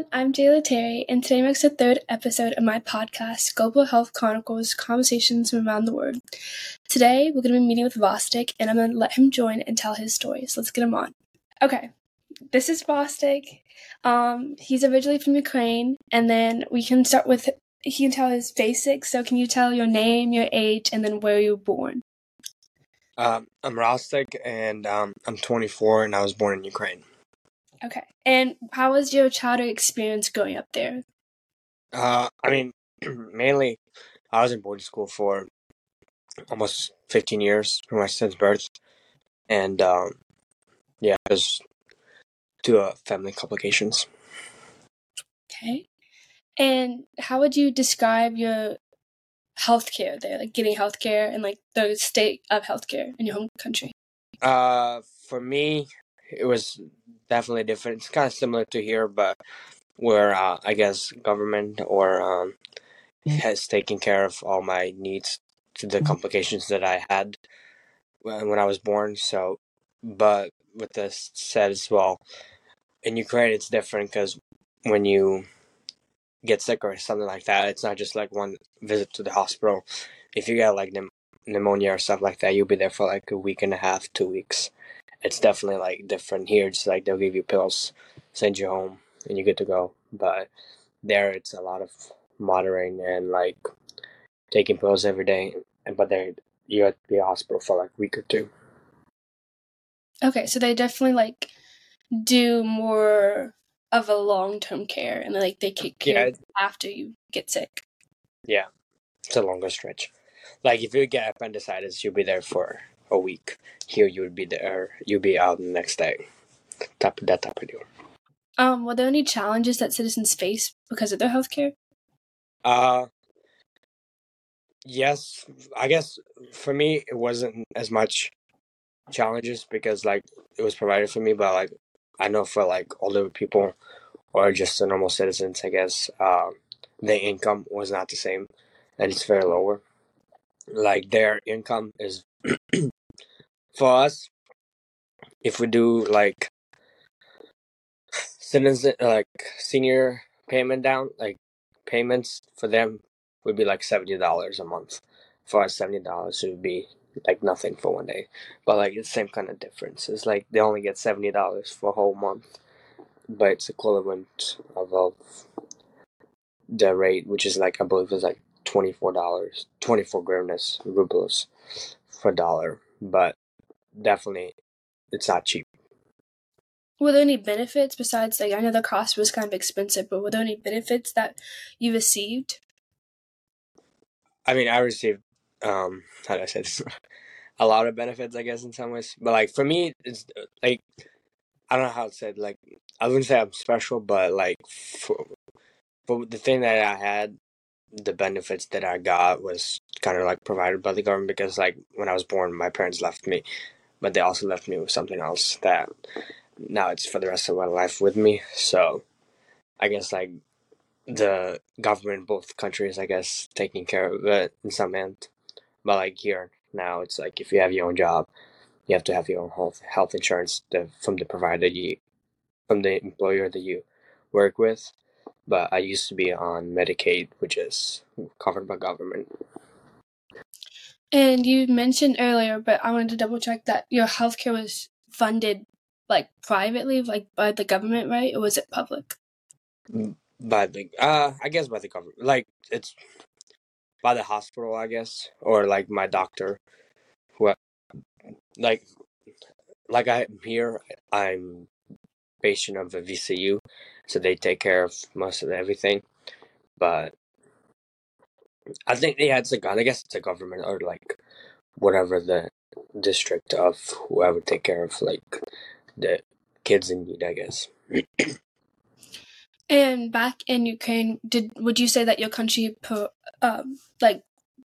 everyone, I'm Jayla Terry, and today marks the third episode of my podcast, Global Health Chronicles Conversations from Around the World. Today, we're going to be meeting with Rostik, and I'm going to let him join and tell his story. So let's get him on. Okay, this is Rostik. Um, he's originally from Ukraine, and then we can start with he can tell his basics. So, can you tell your name, your age, and then where you were born? Um, I'm Rostik, and um, I'm 24, and I was born in Ukraine. Okay. And how was your childhood experience growing up there? Uh, I mean, mainly, I was in boarding school for almost 15 years from my son's birth, and um, yeah, it was due to uh, family complications. Okay. And how would you describe your healthcare there, like getting healthcare and like the state of healthcare in your home country? Uh, for me, it was definitely different. It's kind of similar to here, but where uh, I guess government or um, has taken care of all my needs to the complications that I had when I was born. So, but with this said as well, in Ukraine it's different because when you get sick or something like that, it's not just like one visit to the hospital. If you get like pneumonia or stuff like that, you'll be there for like a week and a half, two weeks it's definitely like different here. It's like they'll give you pills, send you home, and you're good to go. But there, it's a lot of monitoring and like taking pills every day. But there, you have to be in hospital for like a week or two. Okay, so they definitely like do more of a long term care, and like they take care yeah. after you get sick. Yeah, it's a longer stretch. Like if you get appendicitis, you'll be there for a week. Here you would be there, you'd be out the next day. Type that type of deal. Um, were there any challenges that citizens face because of their healthcare? Uh yes. I guess for me it wasn't as much challenges because like it was provided for me, but like I know for like older people or just the normal citizens, I guess, uh, the income was not the same and it's very lower. Like their income is for us, if we do like citizen like senior payment down, like payments for them would be like seventy dollars a month. For us, seventy dollars would be like nothing for one day. But like the same kind of difference. It's like they only get seventy dollars for a whole month, but it's equivalent of, of the rate, which is like I believe is like twenty four dollars, twenty four hryvnias rubles for dollar. But definitely it's not cheap. Were there any benefits besides like I know the cost was kind of expensive, but were there any benefits that you received? I mean, I received um how do I say this? a lot of benefits, I guess, in some ways. But like for me, it's like I don't know how to say it. Like I wouldn't say I'm special, but like for, for the thing that I had, the benefits that I got was kind of like provided by the government because like when I was born, my parents left me but they also left me with something else that now it's for the rest of my life with me. So I guess like the government, both countries, I guess, taking care of it in some end. But like here now, it's like if you have your own job, you have to have your own health health insurance from the provider you, from the employer that you work with. But I used to be on Medicaid, which is covered by government. And you mentioned earlier, but I wanted to double check that your healthcare was funded like privately, like by the government, right? Or was it public? Mm, by the, uh, I guess by the government. Like it's by the hospital, I guess, or like my doctor. Who, like, like I'm here, I'm patient of a VCU, so they take care of most of everything. But I think yeah, it's a I guess it's a government or like whatever the district of whoever take care of like the kids in need. I guess. and back in Ukraine, did would you say that your country pro, um, like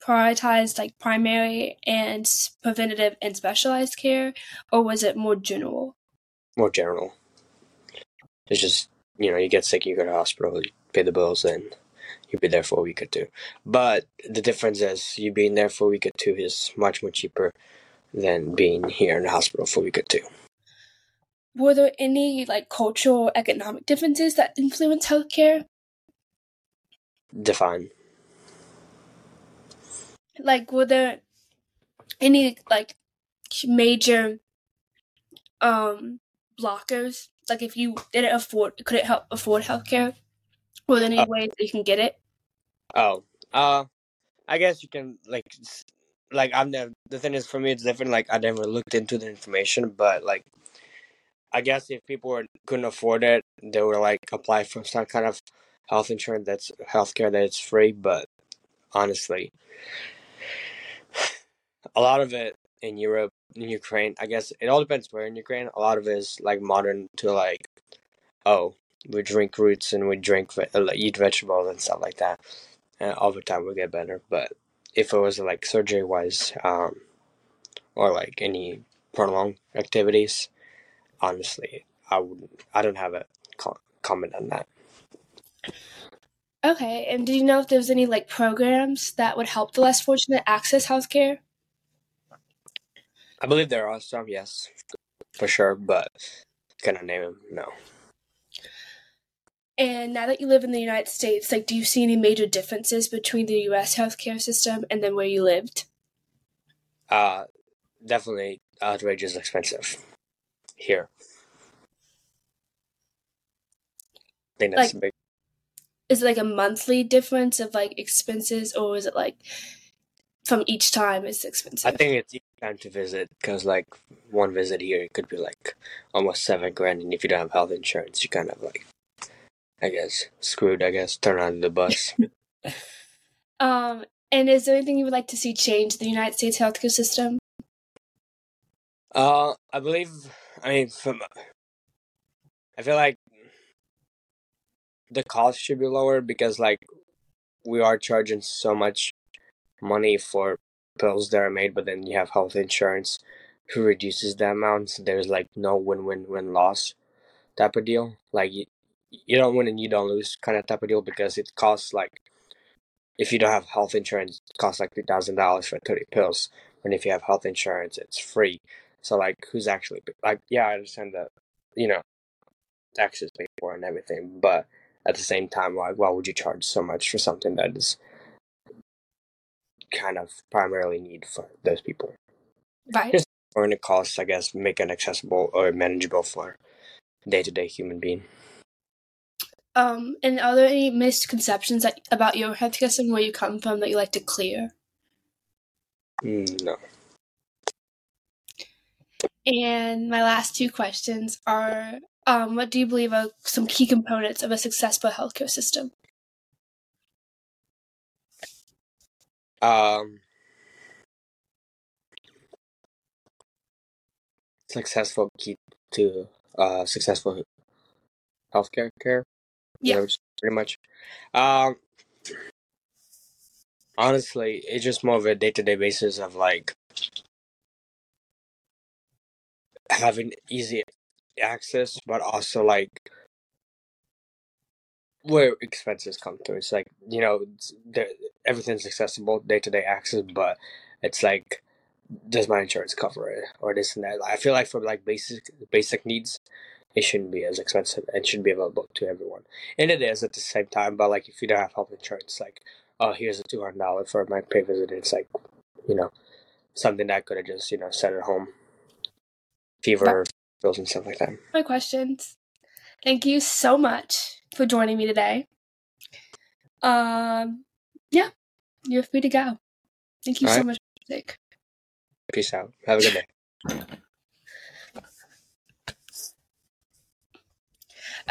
prioritized like primary and preventative and specialized care, or was it more general? More general. It's just you know you get sick, you go to hospital, you pay the bills, and you'll be there for a week or two. But the difference is you being there for a week or two is much more cheaper than being here in the hospital for a week or two. were there any like cultural or economic differences that influence healthcare? Define. Like, were there any like major um blockers? Like, if you didn't afford, couldn't help afford healthcare, were there any Oh. ways that you can get it? Oh, uh, I guess you can like, like I've never. The thing is, for me, it's different. Like I never looked into the information, but like, I guess if people were, couldn't afford it, they would like apply for some kind of health insurance that's healthcare that it's free. But honestly, a lot of it in Europe, in Ukraine, I guess it all depends where in Ukraine. A lot of it is like modern to like, oh, we drink roots and we drink uh, like, eat vegetables and stuff like that. And over time we get better. But if it was like surgery wise, um, or like any prolonged activities, honestly, I wouldn't. I don't have a co- comment on that. Okay, and do you know if there was any like programs that would help the less fortunate access healthcare? I believe there are some, yes, for sure, but can I name them? No. And now that you live in the United States, like, do you see any major differences between the U.S. healthcare system and then where you lived? Uh, definitely outrageous expensive here. I think that's Like- big. Is it like a monthly difference of like expenses, or is it like from each time it's expensive? I think it's each time to visit because like one visit here it could be like almost seven grand, and if you don't have health insurance, you kind of like, I guess, screwed. I guess turn on the bus. Um, and is there anything you would like to see change the United States healthcare system? Uh, I believe. I mean, from I feel like the cost should be lower because like we are charging so much money for pills that are made, but then you have health insurance who reduces the amount. So there's like no win-win-win loss type of deal. Like you, don't win and you don't lose kind of type of deal because it costs like if you don't have health insurance, it costs like three thousand dollars for thirty pills. And if you have health insurance, it's free. So like, who's actually like? Yeah, I understand that, you know, taxes paid for and everything, but at the same time, like, why would you charge so much for something that is kind of primarily need for those people? Right. Or in the costs, I guess, make it accessible or manageable for day to day human being. Um, and are there any misconceptions that, about your healthcare system where you come from that you like to clear? Mm, no. And my last two questions are um, what do you believe are some key components of a successful healthcare system? Um, successful key to uh successful healthcare care. Yeah. you- pretty much. Um, honestly, it's just more of a day to day basis of like having easy access, but also like where expenses come through. It's like you know, everything's accessible, day to day access, but it's like, does my insurance cover it or this and that? I feel like for like basic basic needs, it shouldn't be as expensive and should be available to everyone. And it is at the same time, but like if you don't have health insurance, like oh here's a two hundred dollar for my pay visit, it's like you know something that I could have just you know sent at home, fever bills and stuff like that. My questions. Thank you so much for joining me today. Um, yeah, you're free to go. Thank you so Alright. much. Peace out. Have a good day.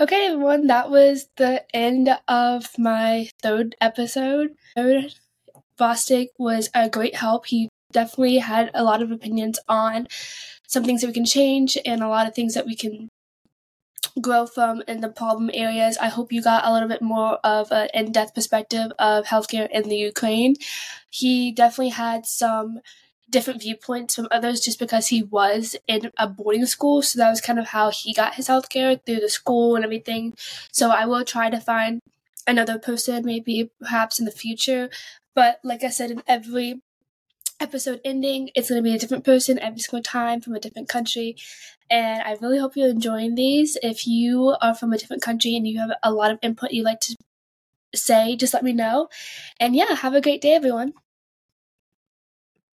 Okay, everyone, that was the end of my third episode. Rostik was a great help. He definitely had a lot of opinions on some things that we can change and a lot of things that we can grow from in the problem areas. I hope you got a little bit more of an in depth perspective of healthcare in the Ukraine. He definitely had some different viewpoints from others just because he was in a boarding school. So that was kind of how he got his healthcare through the school and everything. So I will try to find another person, maybe perhaps in the future. But like I said, in every episode ending. It's going to be a different person every single time from a different country. And I really hope you're enjoying these. If you are from a different country and you have a lot of input you'd like to say, just let me know. And yeah, have a great day, everyone.